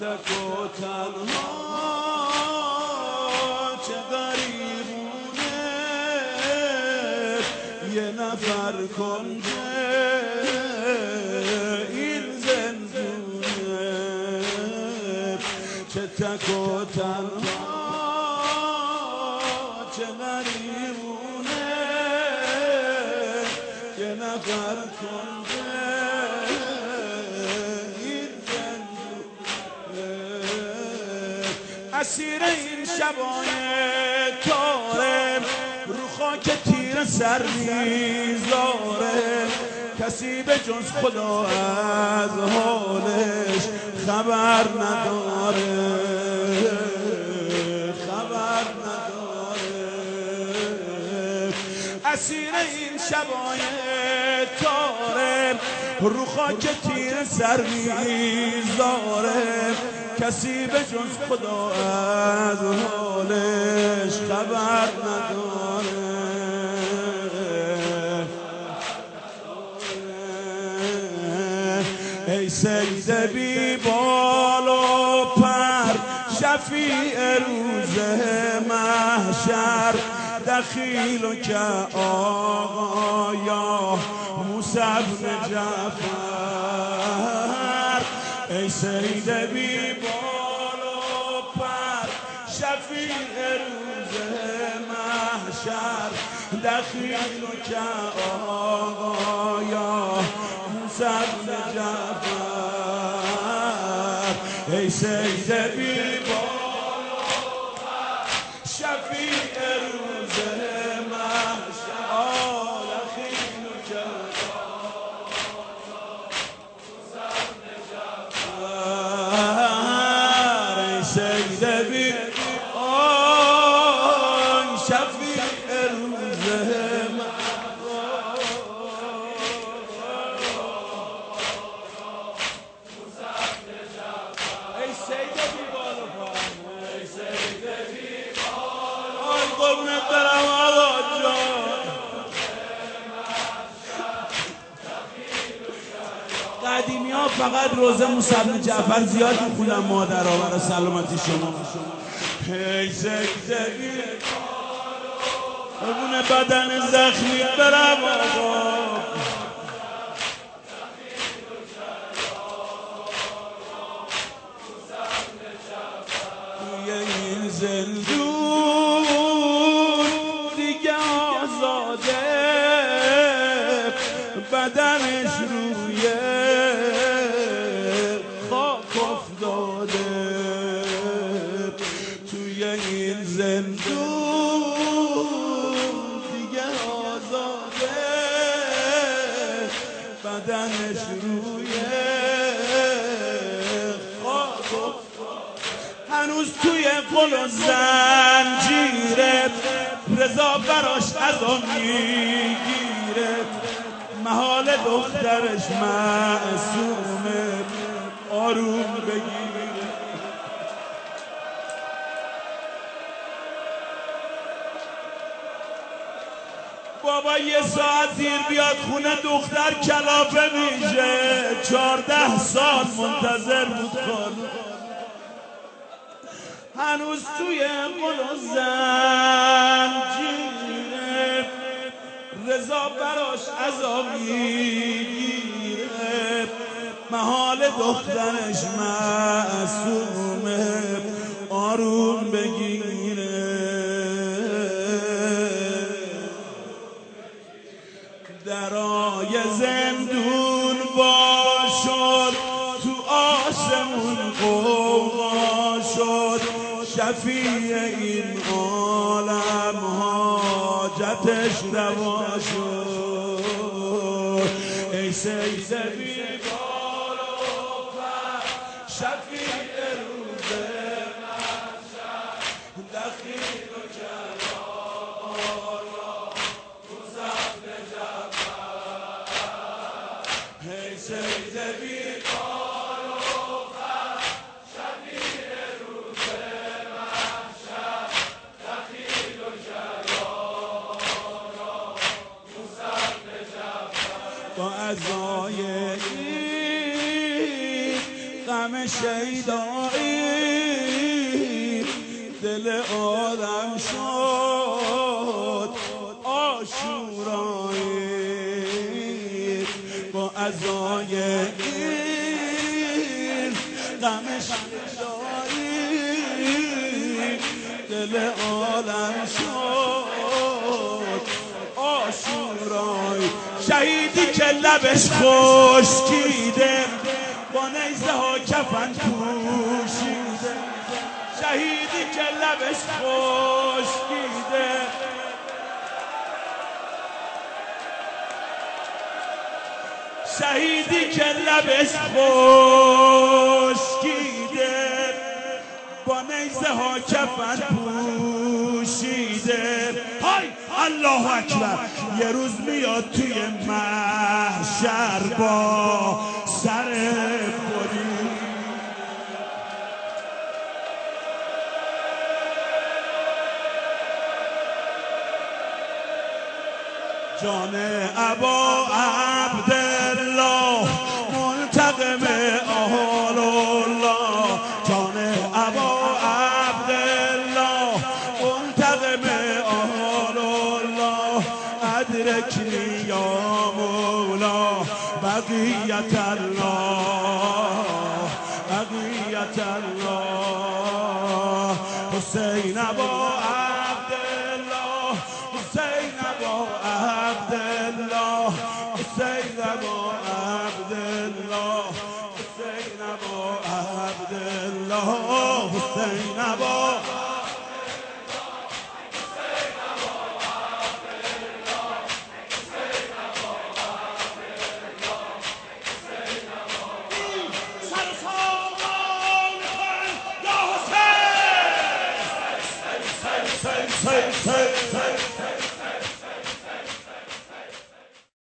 تک و تنها چه غریبونه. یه نفر کنده این زندونه. چه تک و تنها چه غریبونه. یه نفر کنده اسیر این شبای تاره رو خاک تیر سر می‌ذاره کسی به جز خدا از حالش خبر نداره. خبر نداره. اسیر این شبای تاره رو خاک تیر سر می‌ذاره کسی به جز خدا از حالش خبر نداره. ای سجده بی بال و پر شفیع روز محشر دخیل و که آقا یا موسی بن جعفر ای سیده بی بال و پر شفیع روز محشر دخیل و که آقا یا موسی بن جعفر. ای سیده بی قدیمی ها فقط روزه موسی بن جعفر زیاد می‌خونن مادر برای سلامتی شما. هی زگزگی قربون بدن زخمی برم آقا. این زندون دیگه آزاده بدنش بدنش روی خاک. هنوز توی قل و زنجیره رضا براش ازا می‌گیره. محال دخترش معصومه آروم بگیره بابا یه ساعت دیر بیاد خونه دختر کلافه میشه. چهارده سال منتظر بود خانم هنوز توی قل و زنجیره رضا براش عذاب می‌گیره محال دخترش معصومه تو آسمون قوقا شد. شفیع این عالم حاجتش روا شد. ای سیده بیبار و شفیع روز محشر دخیل و جلال مصف جبر ای با ازای غم شیدایی دل آدم شد آشورایی. با ازای غم شیدایی دل عالم شهیدی که لبش خشکیده با نیزه ها کفن پوشیده. شهیدی که لبش خشکیده. شهیدی که لبش خشکیده با نیزه ها کفن پوشیده. الله اکبر. یه روز میاد توی محشر با سر بری جان ابا بقیت الله حسین ابا عبدالله. حسین ابا عبدالله. حسین ابا عبدالله. حسین ابا عبدالله. حسین ابا same, same, same.